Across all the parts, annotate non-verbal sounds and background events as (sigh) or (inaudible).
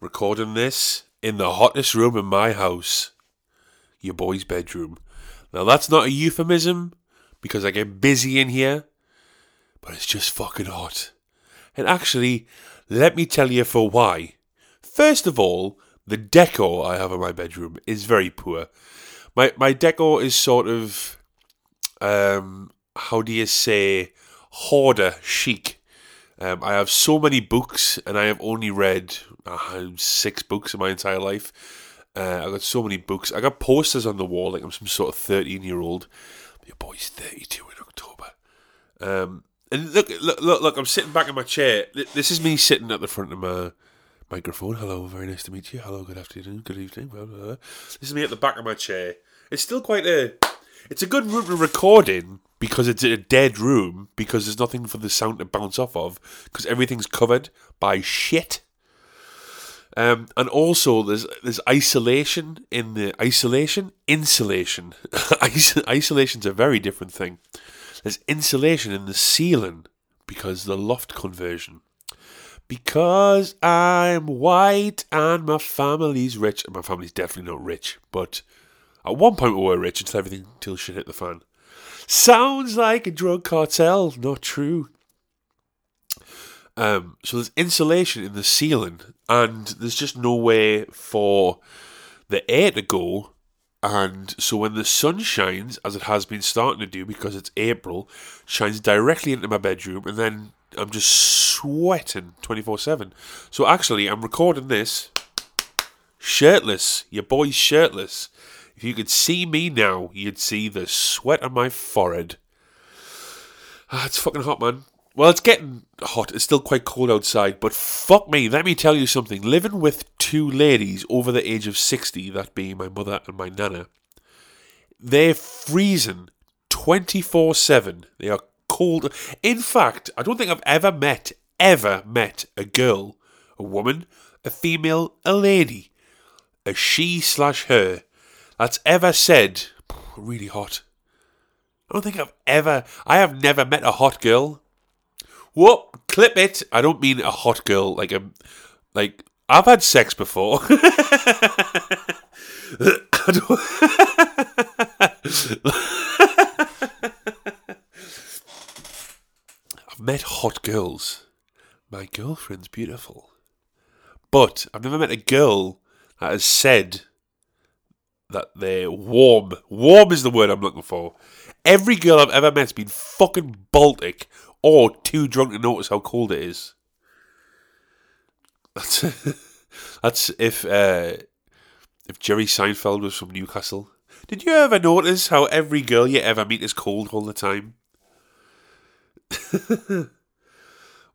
recording this in the hottest room in my house, your boy's bedroom. Now, that's not a euphemism because I get busy in here, but it's just fucking hot. And actually, let me tell you for why. First of all, the decor I have in my bedroom is very poor. My my decor is sort of um how do you say hoarder chic. Um, I have so many books, and I have only read uh, six books in my entire life. Uh, I got so many books. I got posters on the wall, like I'm some sort of thirteen year old. Your boy's thirty two in October. Um, and look, look, look, look! I'm sitting back in my chair. This is me sitting at the front of my microphone. Hello, very nice to meet you. Hello, good afternoon, good evening. Blah, blah, blah. This is me at the back of my chair. It's still quite a. It's a good room to record in because it's a dead room because there's nothing for the sound to bounce off of because everything's covered by shit. Um, and also there's there's isolation in the isolation insulation. (laughs) Is- isolation's a very different thing. There's insulation in the ceiling because the loft conversion. Because I'm white and my family's rich. My family's definitely not rich, but at one point we were rich until everything until shit hit the fan. Sounds like a drug cartel. Not true. Um, so there's insulation in the ceiling, and there's just no way for the air to go. And so when the sun shines, as it has been starting to do because it's April, shines directly into my bedroom, and then I'm just sweating 24 7. So actually, I'm recording this shirtless. Your boy's shirtless. If you could see me now, you'd see the sweat on my forehead. Ah, it's fucking hot, man. Well, it's getting hot. It's still quite cold outside, but fuck me, let me tell you something. Living with two ladies over the age of 60, that being my mother and my nana, they're freezing 24 7. They are cold. In fact, I don't think I've ever met, ever met a girl, a woman, a female, a lady, a she slash her that's ever said, really hot. I don't think I've ever, I have never met a hot girl. Whoop, clip it. I don't mean a hot girl, like a, like, I've had sex before. (laughs) I've met hot girls. My girlfriend's beautiful. But I've never met a girl that has said that they're warm. Warm is the word I'm looking for. Every girl I've ever met's been fucking Baltic or too drunk to notice how cold it is. That's (laughs) that's if uh, if Jerry Seinfeld was from Newcastle. Did you ever notice how every girl you ever meet is cold all the time? (laughs) well,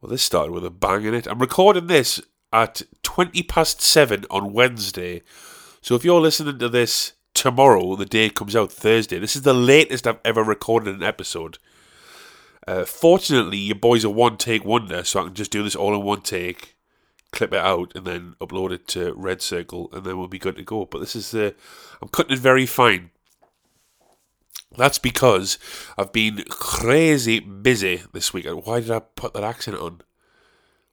this started with a bang in it. I'm recording this at 20 past 7 on Wednesday. So if you're listening to this tomorrow, the day comes out Thursday, this is the latest I've ever recorded an episode. Uh, fortunately, your boy's a one take wonder, so I can just do this all in one take, clip it out, and then upload it to Red Circle, and then we'll be good to go. But this is the. I'm cutting it very fine. That's because I've been crazy busy this week. Why did I put that accent on?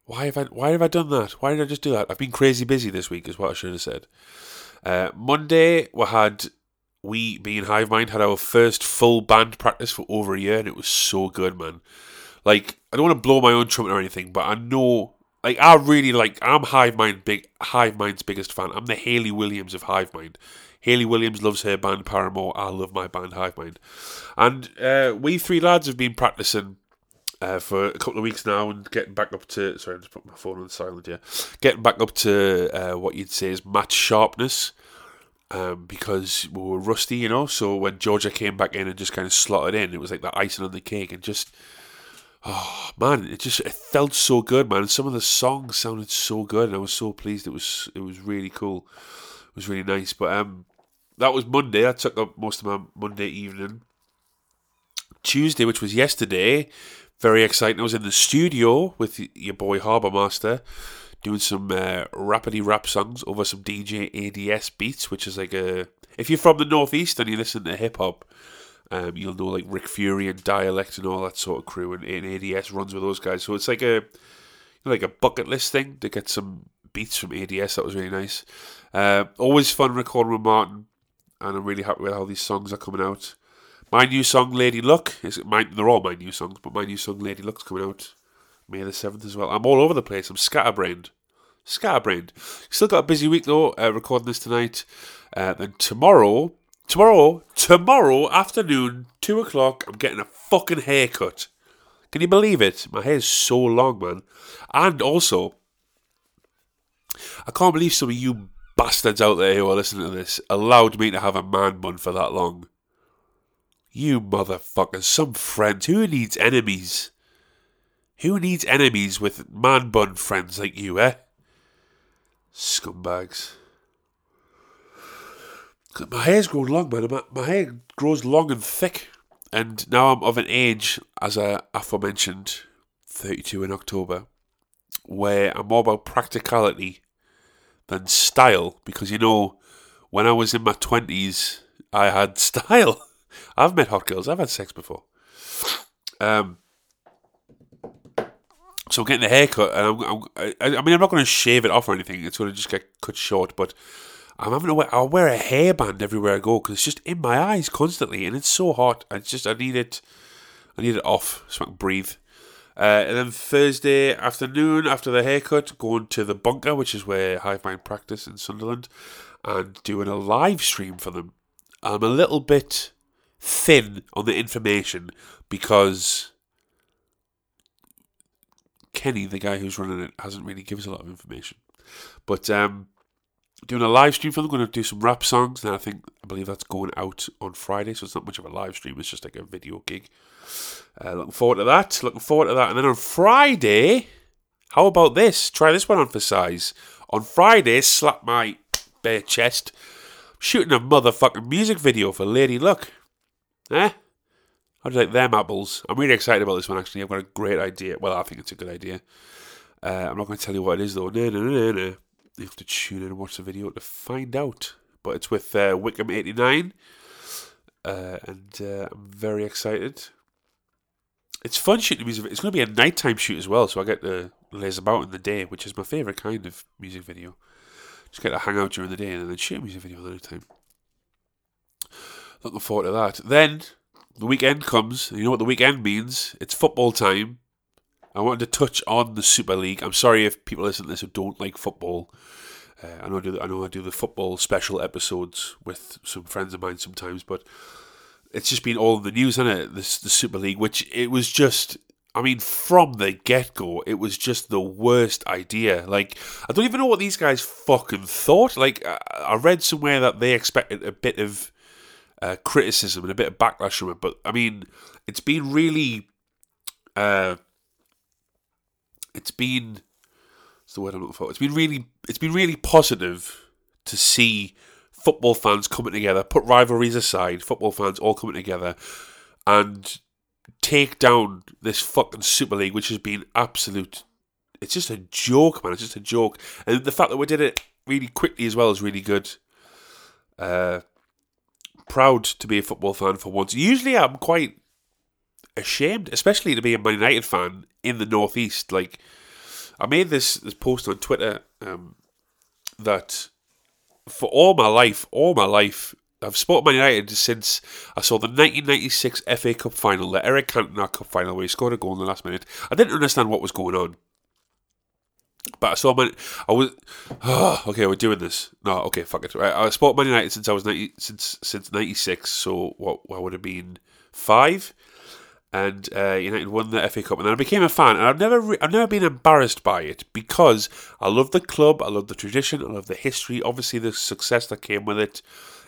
Why have I why have I done that? Why did I just do that? I've been crazy busy this week, is what I should have said. Uh, Monday we had we being Hive Mind had our first full band practice for over a year, and it was so good, man. Like I don't want to blow my own trumpet or anything, but I know like I really like I'm Hive Mind big Hive Mind's biggest fan. I'm the Hayley Williams of Hive Mind. Hayley Williams loves her band Paramore. I love my band Hive Mind, and uh, we three lads have been practicing uh, for a couple of weeks now and getting back up to. Sorry, I'm just put my phone on silent. Yeah, getting back up to uh, what you'd say is match sharpness. Um, because we were rusty, you know. So when Georgia came back in and just kind of slotted in, it was like the icing on the cake, and just oh man, it just it felt so good, man. Some of the songs sounded so good, and I was so pleased. It was it was really cool. It was really nice. But um, that was Monday. I took up most of my Monday evening. Tuesday, which was yesterday, very exciting. I was in the studio with your boy Harbour Master doing some uh, rapidy rap songs over some DJ ADS beats, which is like a. If you're from the Northeast and you listen to hip hop, um, you'll know like Rick Fury and Dialect and all that sort of crew, and, and ADS runs with those guys. So it's like a like a bucket list thing to get some beats from ADS. That was really nice. Uh, always fun recording with Martin, and I'm really happy with how these songs are coming out. My new song, Lady Luck, is my, they're all my new songs, but my new song, Lady Luck's coming out May the 7th as well. I'm all over the place. I'm scatterbrained. Scatterbrained. Still got a busy week though, uh, recording this tonight. Uh, then tomorrow, tomorrow, tomorrow afternoon, 2 o'clock, I'm getting a fucking haircut. Can you believe it? My hair's so long, man. And also, I can't believe some of you bastards out there who are listening to this allowed me to have a man bun for that long. You motherfuckers, some friends. Who needs enemies? Who needs enemies with man bun friends like you, eh? Scumbags. My hair's grown long, man. My, my hair grows long and thick. And now I'm of an age, as I aforementioned, 32 in October, where I'm more about practicality than style. Because, you know, when I was in my 20s, I had (laughs) style. I've met hot girls. I've had sex before. Um, so I'm getting a haircut, and I'm, I'm, I, I mean, I'm not going to shave it off or anything. It's going to just get cut short, but I'm having to wear, I'll wear a hairband everywhere I go because it's just in my eyes constantly, and it's so hot. I just, I need it, I need it off so I can breathe. Uh, and then Thursday afternoon, after the haircut, going to the bunker, which is where Hive Mind practice in Sunderland, and doing a live stream for them. I'm a little bit thin on the information because Kenny, the guy who's running it, hasn't really given us a lot of information. But um, doing a live stream for them, going to do some rap songs, and I think I believe that's going out on Friday, so it's not much of a live stream. It's just like a video gig. Uh, looking forward to that. Looking forward to that, and then on Friday, how about this? Try this one on for size. On Friday, slap my bare chest, shooting a motherfucking music video for Lady Luck. Eh? How do you like them apples? I'm really excited about this one, actually. I've got a great idea. Well, I think it's a good idea. Uh, I'm not going to tell you what it is, though. No, no, no, no. You have to tune in and watch the video to find out. But it's with uh, Wickham89. Uh, and uh, I'm very excited. It's fun shooting music. It's going to be a nighttime shoot as well, so I get to laze about in the day, which is my favourite kind of music video. Just get to hang out during the day and then shoot a music video at the night time. Looking forward to that. Then the weekend comes. You know what the weekend means? It's football time. I wanted to touch on the Super League. I'm sorry if people listen to this who don't like football. Uh, I know I do. I know I do the football special episodes with some friends of mine sometimes, but it's just been all in the news, hasn't it? This the Super League, which it was just. I mean, from the get go, it was just the worst idea. Like, I don't even know what these guys fucking thought. Like, I read somewhere that they expected a bit of uh, criticism and a bit of backlash from it. But I mean, it's been really, uh, it's been, what's the word I'm looking for? It's been really, it's been really positive to see football fans coming together, put rivalries aside, football fans all coming together, and take down this fucking Super League, which has been absolute. It's just a joke, man. It's just a joke, and the fact that we did it really quickly as well is really good. Uh, proud to be a football fan for once. Usually I'm quite ashamed, especially to be a Man United fan in the Northeast. Like, I made this, this post on Twitter um, that for all my life, all my life, I've supported Man United since I saw the 1996 FA Cup final, the Eric Cantona Cup final, where he scored a goal in the last minute. I didn't understand what was going on. But I saw Man. I was. Oh, (sighs) okay, we're doing this. No, okay, fuck it. Right, I sport Man United since I was ninety since since ninety six. So what? What would have been five? And uh, United won the FA Cup, and then I became a fan. And I've never, re- I've never been embarrassed by it because I love the club, I love the tradition, I love the history. Obviously, the success that came with it.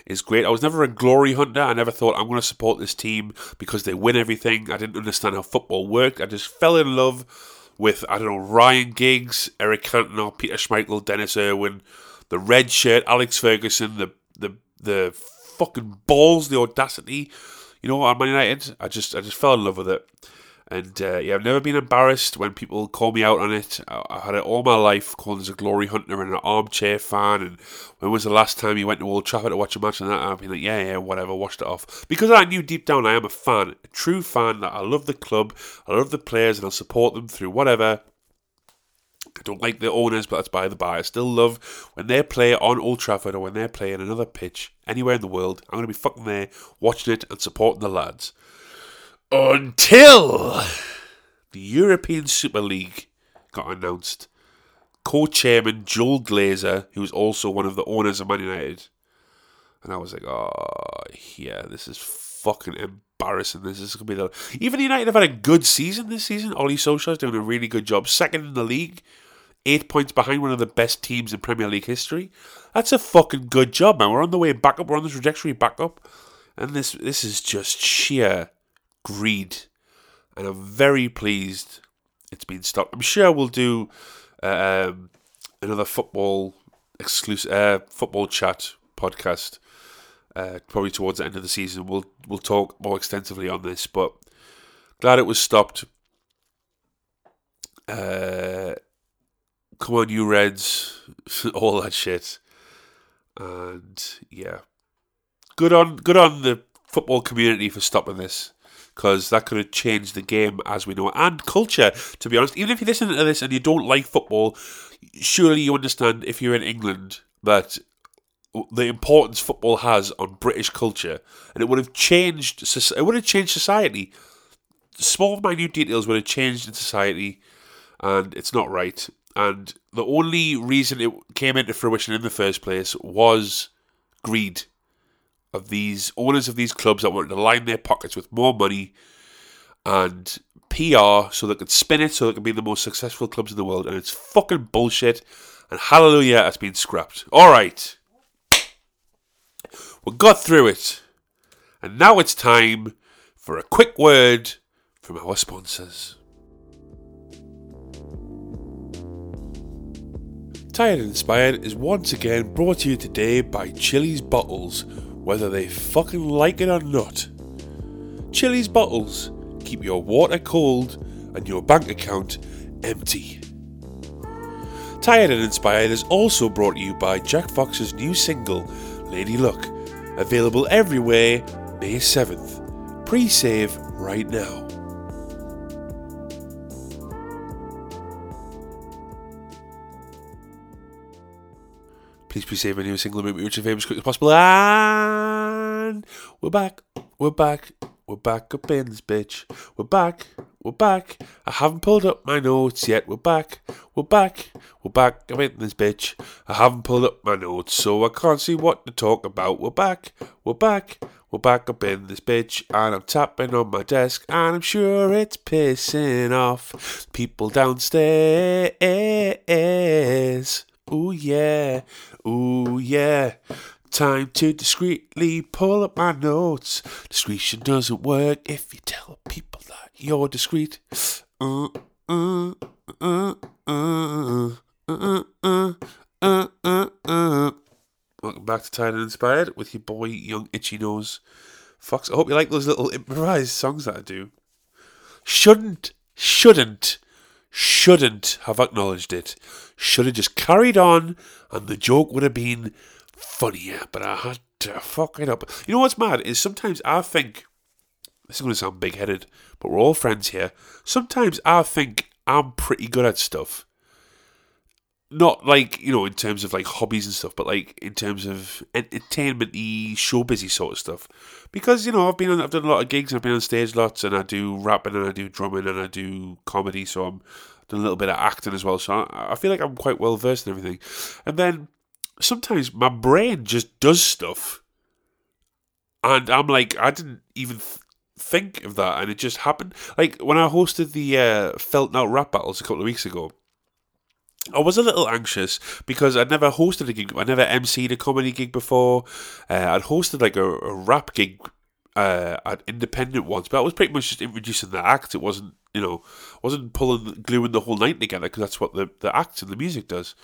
is great. I was never a glory hunter. I never thought I'm going to support this team because they win everything. I didn't understand how football worked. I just fell in love with, I don't know, Ryan Giggs, Eric Cantona, Peter Schmeichel, Denis Irwin, the red shirt, Alex Ferguson, the, the, the fucking balls, the audacity. You know, at Man United, I just, I just fell in love with it. And uh, yeah, I've never been embarrassed when people call me out on it. I, I had it all my life, called as a glory hunter and an armchair fan. And when was the last time you went to Old Trafford to watch a match and that? I've been like, yeah, yeah, whatever, washed it off. Because I knew deep down I am a fan, a true fan, that I love the club, I love the players, and I'll support them through whatever. I don't like the owners, but that's by the by. I still love when they play on Old Trafford or when they play in another pitch anywhere in the world. I'm going to be fucking there watching it and supporting the lads until the European Super League got announced. Co-chairman Joel Glazer, who was also one of the owners of Man United, and I was like, oh yeah, this is fucking embarrassing. This is gonna be the even United have had a good season this season. Ole Solskjaer's doing a really good job, second in the league, eight points behind one of the best teams in Premier League history. That's a fucking good job, man. We're on the way back up. We're on the trajectory back up, and this this is just sheer greed, and I'm very pleased it's been stopped. I'm sure we'll do uh, um, another football exclusive uh, football chat podcast uh, probably towards the end of the season. We'll we'll talk more extensively on this, but glad it was stopped. Uh, come on, you Reds, (laughs) all that shit, and yeah, good on good on the football community for stopping this because that could have changed the game as we know it and culture. To be honest, even if you listen to this and you don't like football, surely you understand if you're in England that the importance football has on British culture, and it would have changed. It would have changed society. Small, minute details would have changed in society, and it's not right. And the only reason it came into fruition in the first place was greed of these owners of these clubs that wanted to line their pockets with more money and PR so they could spin it so they could be the most successful clubs in the world. And it's fucking bullshit. And hallelujah, it's been scrapped. All right. We got through it. And now it's time for a quick word from our sponsors. Tired and Inspired is once again brought to you today by Chilly's Bottles whether they fucking like it or not. Chilly's bottles keep your water cold and your bank account empty. Tired and Inspired is also brought to you by Jack Fox's new single, Lady Luck, available everywhere May 7th. Pre save right now. Please be safe new single movie which is famous quick as possible. And we're back. We're back. We're back up in this bitch. We're back. We're back. I haven't pulled up my notes yet. We're back. We're back. We're back up in this bitch. I haven't pulled up my notes, so I can't see what to talk about. We're back. We're back. We're back up in this bitch, and I'm tapping on my desk, and I'm sure it's pissing off people downstairs. Ooh yeah, ooh yeah. Time to discreetly pull up my notes. Discretion doesn't work if you tell people that you're discreet. Uh, uh, uh, Welcome back to Tired and Inspired with your boy Young Itchy Nose Fox. I hope you like those little improvised songs that I do. Shouldn't, shouldn't shouldn't have acknowledged it. Should have just carried on, and the joke would have been funnier. But I had to fuck it up. You know what's mad is sometimes I think this is going to sound big headed, but we're all friends here. Sometimes I think I'm pretty good at stuff. Not like, you know, in terms of like hobbies and stuff, but like in terms of entertainment y, show busy sort of stuff. Because, you know, I've been on, I've done a lot of gigs I've been on stage lots and I do rapping and I do drumming and I do comedy, so I'm done a little bit of acting as well. So I, I feel like I'm quite well versed in everything. And then sometimes my brain just does stuff. And I'm like, I didn't even th- think of that, and it just happened. Like when I hosted the uh, Felt Now rap battles a couple of weeks ago, I was a little anxious because I'd never hosted a gig. I never emceed a comedy gig before. Uh, I'd hosted like a, a rap gig uh, at independent once, but I was pretty much just introducing the act. It wasn't, you know, wasn't pulling, gluing the whole night together because that's what the the act and the music does.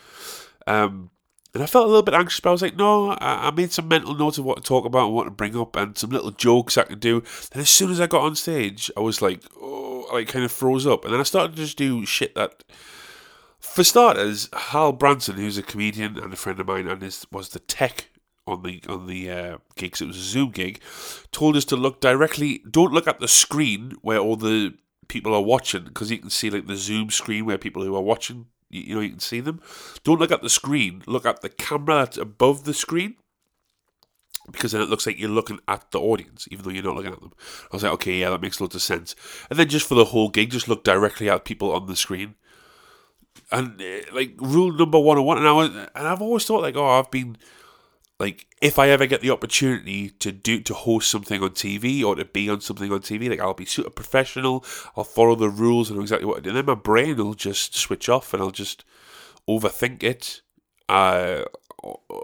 Um, and I felt a little bit anxious, but I was like, no, I, I made some mental notes of what to talk about and what to bring up, and some little jokes I could do. And as soon as I got on stage, I was like, oh, I like kind of froze up, and then I started to just do shit that. For starters, Hal Branson, who's a comedian and a friend of mine, and is, was the tech on the on the uh, gigs. It was a Zoom gig. Told us to look directly. Don't look at the screen where all the people are watching because you can see like the Zoom screen where people who are watching. You, you know you can see them. Don't look at the screen. Look at the camera that's above the screen. Because then it looks like you're looking at the audience, even though you're not looking at them. I was like, okay, yeah, that makes lots of sense. And then just for the whole gig, just look directly at people on the screen and uh, like rule number one and one and I was, and I've always thought like oh I've been like if I ever get the opportunity to do to host something on TV or to be on something on TV, like I'll be super professional. I'll follow the rules and know exactly what to do. And then my brain will just switch off and I'll just overthink it. Uh,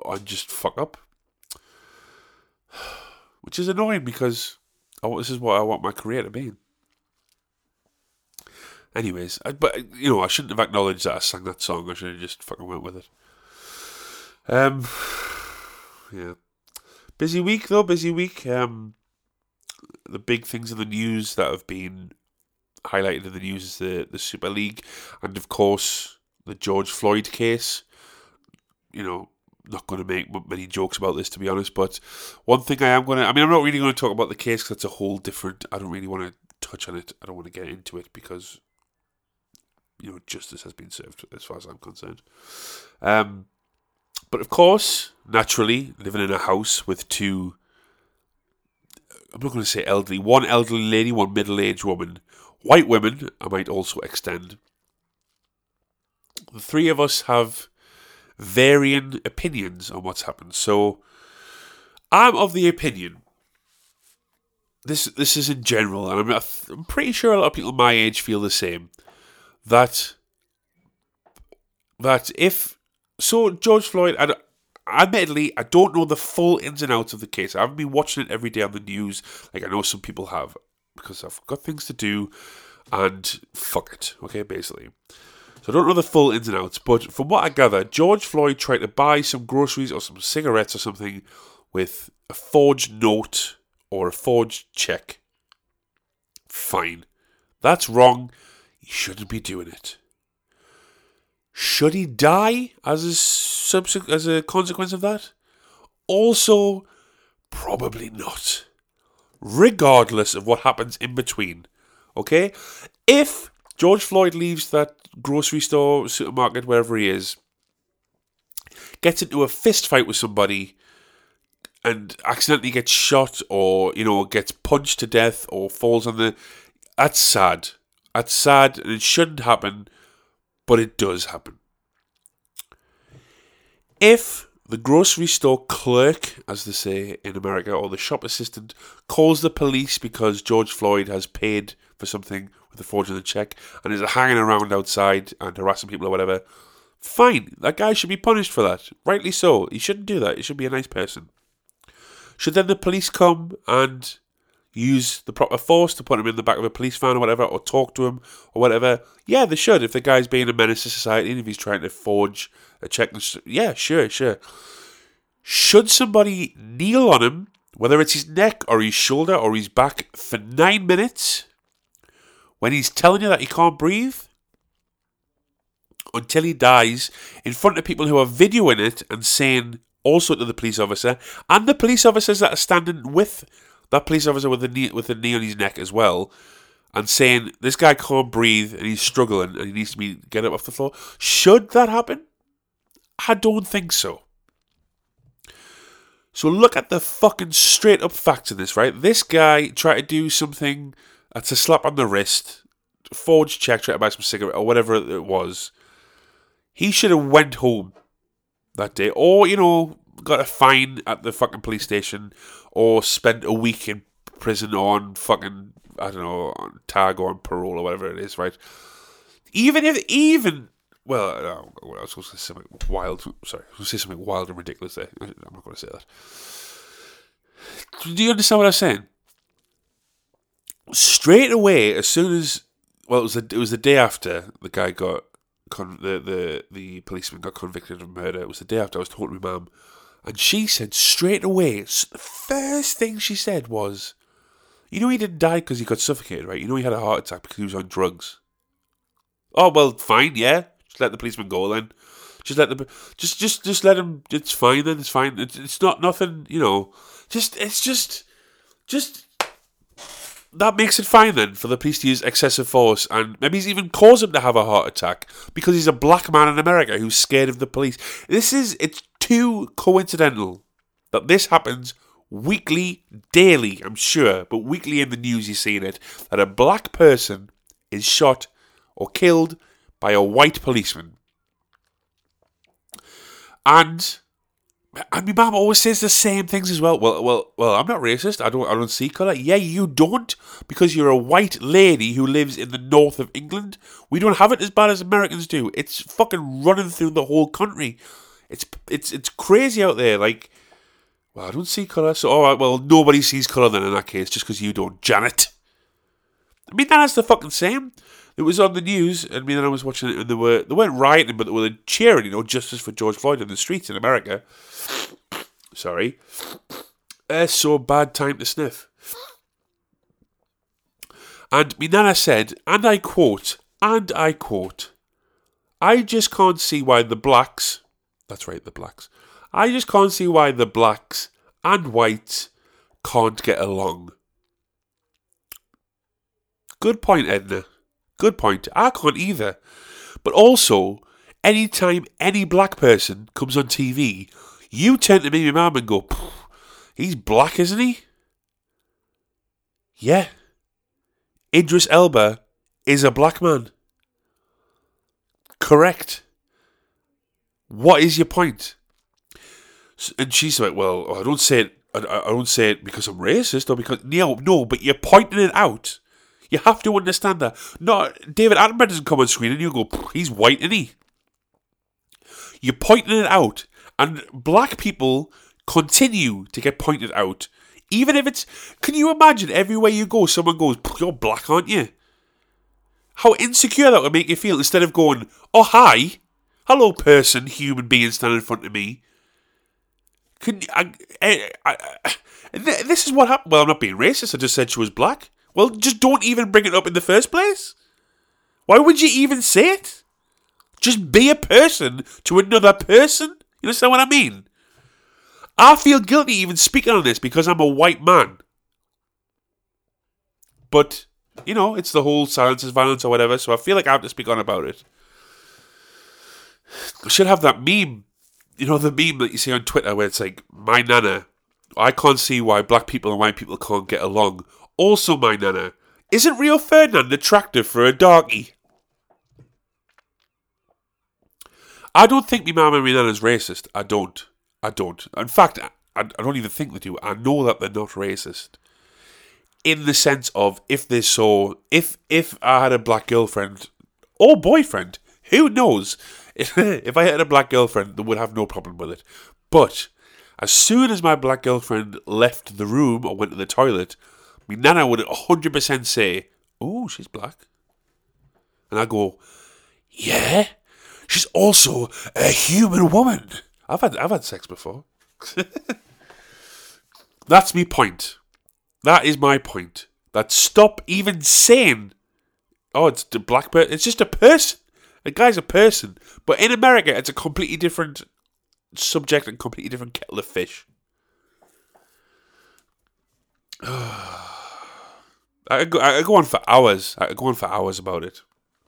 I just fuck up, (sighs) which is annoying because oh, this is what I want my career to be. Anyways, I, but you know, I shouldn't have acknowledged that I sang that song. I should have just fucking went with it. Um yeah. Busy week though, busy week. Um, the big things in the news that have been highlighted in the news is the the Super League, and of course the George Floyd case. You know, not going to make many jokes about this to be honest, but one thing I am going to. I mean, I'm not really going to talk about the case because it's a whole different. I don't really want to touch on it. I don't want to get into it because you know justice has been served as far as I'm concerned. Um, but of course, naturally, living in a house with two, I'm not going to say elderly, one elderly lady, one middle aged woman, white women, I might also extend. The three of us have varying opinions on what's happened. So I'm of the opinion. This this is in general, and I'm, I'm pretty sure a lot of people my age feel the same. That that if so George Floyd, I, admittedly, I don't know the full ins and outs of the case. I haven't been watching it every day on the news like I know some people have because I've got things to do and fuck it, okay, basically. So I don't know the full ins and outs, but from what I gather, George Floyd tried to buy some groceries or some cigarettes or something with a forged note or a forged check. Fine. That's wrong. You shouldn't be doing it. Should he die as a subsequent as a consequence of that? Also, probably not. Regardless of what happens in between. Okay? If George Floyd leaves that grocery store, supermarket, wherever he is, gets into a fist fight with somebody and accidentally gets shot or, you know, gets punched to death or falls on the. That's sad. That's sad and it shouldn't happen but it does happen. If the grocery store clerk, as they say in America, or the shop assistant calls the police because George Floyd has paid for something with a fraudulent check and is hanging around outside and harassing people or whatever, fine. That guy should be punished for that. Rightly so. He shouldn't do that. He should be a nice person. Should then the police come and use the proper force to put him in the back of a police van or whatever, or talk to him or whatever, yeah, they should. If the guy's being a menace to society and if he's trying to forge a check, yeah, sure, sure. Should somebody kneel on him, whether it's his neck or his shoulder or his back, for nine minutes when he's telling you that he can't breathe? Until he dies in front of people who are videoing it and saying also to the police officer and the police officers that are standing with that police officer with the knee with the knee on his neck as well, and saying this guy can't breathe and he's struggling and he needs to be get up off the floor. Should that happen? I don't think so. So look at the fucking straight up facts of this, right? This guy tried to do something uh, that's a slap on the wrist, forged check, tried to buy some cigarette or whatever it was. He should have went home that day, or you know, got a fine at the fucking police station, or spent a week in prison on fucking I don't know on tag or on parole or whatever it is, right? Even if even well, uh, I was going to say something wild. Sorry, I was going to say something wild and ridiculous there. I'm not going to say that. Do you understand what I'm saying? Straight away, as soon as well, it was the, it was the day after the guy got con- the the the policeman got convicted of murder. It was the day after I was talking to my mum, and she said straight away. The first thing she said was, "You know, he didn't die because he got suffocated, right? You know, he had a heart attack because he was on drugs." Oh well, fine, yeah. Just let the policeman go then. Just let the just just just let him. It's fine then. It's fine. It's, it's not nothing. You know. Just it's just just that makes it fine then for the police to use excessive force and maybe he's even caused him to have a heart attack because he's a black man in America who's scared of the police. This is it's too coincidental that this happens weekly, daily, I'm sure, but weekly in the news you're seeing it, that a black person is shot or killed by a white policeman. And and my mum always says the same things as well. Well, well, well. I'm not racist. I don't. I don't see colour. Yeah, you don't, because you're a white lady who lives in the north of England. We don't have it as bad as Americans do. It's fucking running through the whole country. It's it's it's crazy out there. Like, well, I don't see colour. So, all right. Well, nobody sees colour then in that case, just because you don't, Janet. I mean, that's the fucking same. It was on the news, and me and I was watching it, and they were they weren't rioting, but they were cheering, you know, justice for George Floyd in the streets in America. Sorry, uh, so bad time to sniff. And me said, and I quote, and I quote, I just can't see why the blacks, that's right, the blacks, I just can't see why the blacks and whites can't get along. Good point, Edna. Good point. I can't either. But also, anytime any black person comes on TV, you turn to me, my mum, and go, he's black, isn't he? Yeah. Idris Elba is a black man. Correct. What is your point? And she's like, well, I don't say it. I, don't say it because I'm racist or because no, no. But you're pointing it out you have to understand that. No, David Attenborough doesn't come on screen and you go, he's white, isn't he? You're pointing it out, and black people continue to get pointed out. Even if it's. Can you imagine everywhere you go, someone goes, You're black, aren't you? How insecure that would make you feel instead of going, Oh, hi. Hello, person, human being standing in front of me. Can I, I, I, this is what happened. Well, I'm not being racist. I just said she was black. Well, just don't even bring it up in the first place. Why would you even say it? Just be a person to another person. You understand what I mean? I feel guilty even speaking on this because I'm a white man. But, you know, it's the whole silence is violence or whatever, so I feel like I have to speak on about it. I should have that meme, you know, the meme that you see on Twitter where it's like, my nana, I can't see why black people and white people can't get along. Also, my nana, isn't Rio Ferdinand attractive for a doggy? I don't think my mum and my nana's racist. I don't. I don't. In fact, I, I don't even think they do. I know that they're not racist. In the sense of if they saw, if if I had a black girlfriend or boyfriend, who knows? (laughs) If, I had a black girlfriend, they would have no problem with it. But as soon as my black girlfriend left the room or went to the toilet, my nana would 100% say, Oh, she's black. And I go, Yeah, she's also a human woman. I've had, I've had sex before. (laughs) That's my point. That is my point. That stop even saying, oh, it's the black person. It's just a person. A guy's a person. But in America, it's a completely different subject and completely different kettle of fish. (sighs) I go, I go on for hours. I go on for hours about it,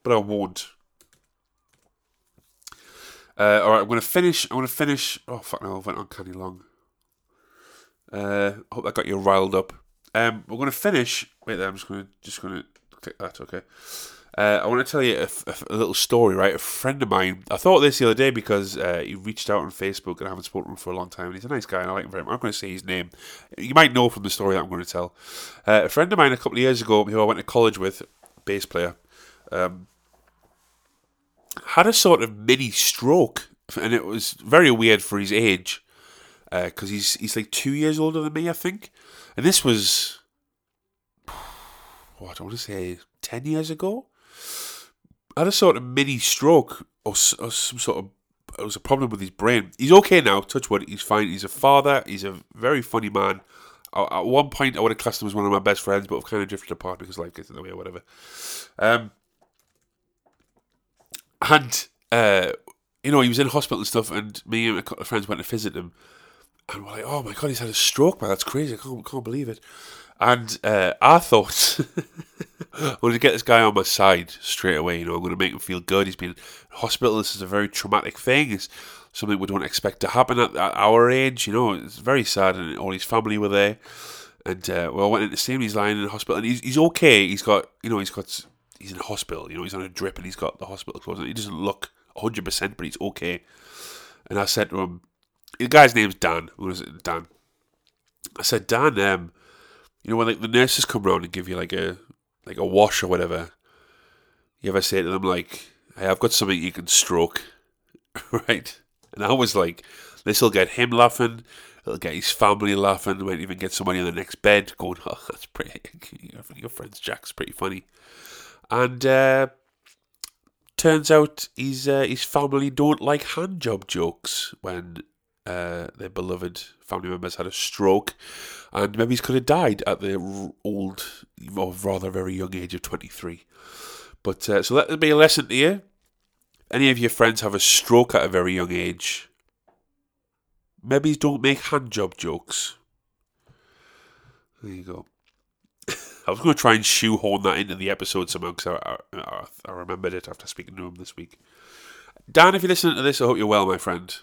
but I won't. Uh, all right, I'm gonna finish. I'm gonna finish. Oh fuck no, I went uncanny long. Uh, I hope that got you riled up. Um, we're gonna finish. Wait, there. I'm just gonna just gonna click that. Okay. Uh, I want to tell you a, a, little story, right? A friend of mine, I thought this the other day because uh, he reached out on Facebook and I haven't spoken to him for a long time. And he's a nice guy and I like him very much. I'm going to say his name. You might know from the story that I'm going to tell. Uh, a friend of mine a couple of years ago who I went to college with, bass player, um, had a sort of mini stroke, and it was very weird for his age, because he's he's like two years older than me, I think, and this was (sighs) what I want to say ten years ago. Had a sort of mini stroke or, or some sort of it was a problem with his brain. He's okay now. Touch wood. He's fine. He's a father. He's a very funny man. At one point, I would have classed him as one of my best friends, but we've kind of drifted apart because life gets in the way or whatever. Um, and uh, you know, he was in hospital and stuff, and me and a couple of friends went to visit him, and we're like, "Oh my god, he's had a stroke, man! That's crazy! I can't, can't believe it." And uh, I thought (laughs) I'm going to get this guy on my side straight away. You know, I'm going to make him feel good. He's been in hospital. This is a very traumatic thing. It's something we don't expect to happen at, at our age. You know, it's very sad, and all his family were there. And uh, well, I went in to see him. He's lying in the hospital, and he's he's okay. He's got you know he's got he's in hospital. You know, he's on a drip, and he's got the hospital clothes. He doesn't look 100, percent but he's okay. And I said to him, the guy's name's Dan. Is it, Dan? I said, Dan, um, you know when like the nurses come around and give you like a like a wash or whatever, you ever say to them like, "Hey, I've got something you can stroke," (laughs) right? And I was like, "This will get him laughing. It'll get his family laughing. Might even get somebody in the next bed going, oh, that's pretty. (laughs) Your friend's Jack's pretty funny." And uh, turns out his uh, his family don't like hand job jokes when uh, their beloved family members had a stroke, and maybe he's could have died at the old, or rather very young age of 23. But uh, so that would be a lesson to you. Any of your friends have a stroke at a very young age, maybe don't make hand job jokes. There you go. (laughs) I was going to try and shoehorn that into the episode somehow because I, I, I remembered it after speaking to him this week. Dan, if you're listening to this, I hope you're well, my friend.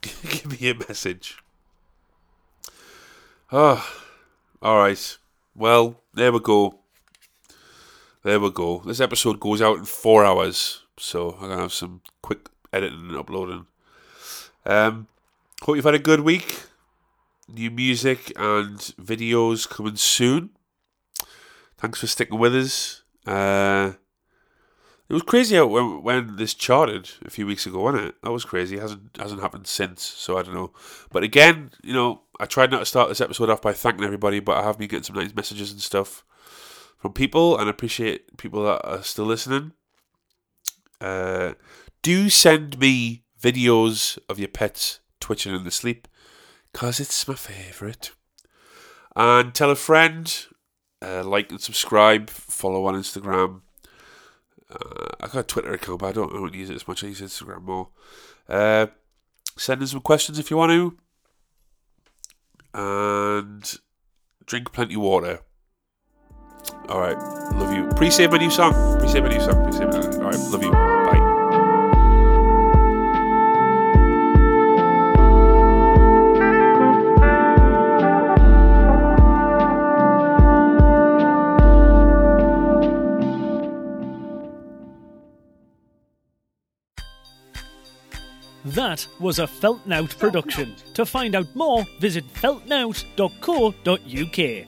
(laughs) Give me a message. Oh, all right. Well, there we go. There we go. This episode goes out in four hours, so I'm gonna have some quick editing and uploading. Um, hope you've had a good week. New music and videos coming soon. Thanks for sticking with us. Uh, it was crazy how when, when this charted a few weeks ago, wasn't it? That was crazy. It hasn't hasn't happened since. So I don't know. But again, you know, I tried not to start this episode off by thanking everybody, but I have been getting some nice messages and stuff from people, and I appreciate people that are still listening. Uh, do send me videos of your pets twitching in the sleep, cause it's my favourite. And tell a friend, uh, like and subscribe, follow on Instagram uh, I got a Twitter account, but I don't, I don't use it as much. I use Instagram more. Uh, send in some questions if you want to. And drink plenty of water. Alright, love you. Pre-save my new song. Pre-save my new song. Pre-save my new song. Alright, love you. Bye. That was a Feltnout production. To find out more, visit feltnout.co.uk.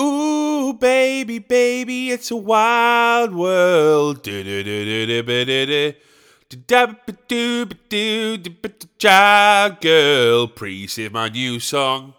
Ooh, baby, baby, it's a wild world. Child girl, please save my new song.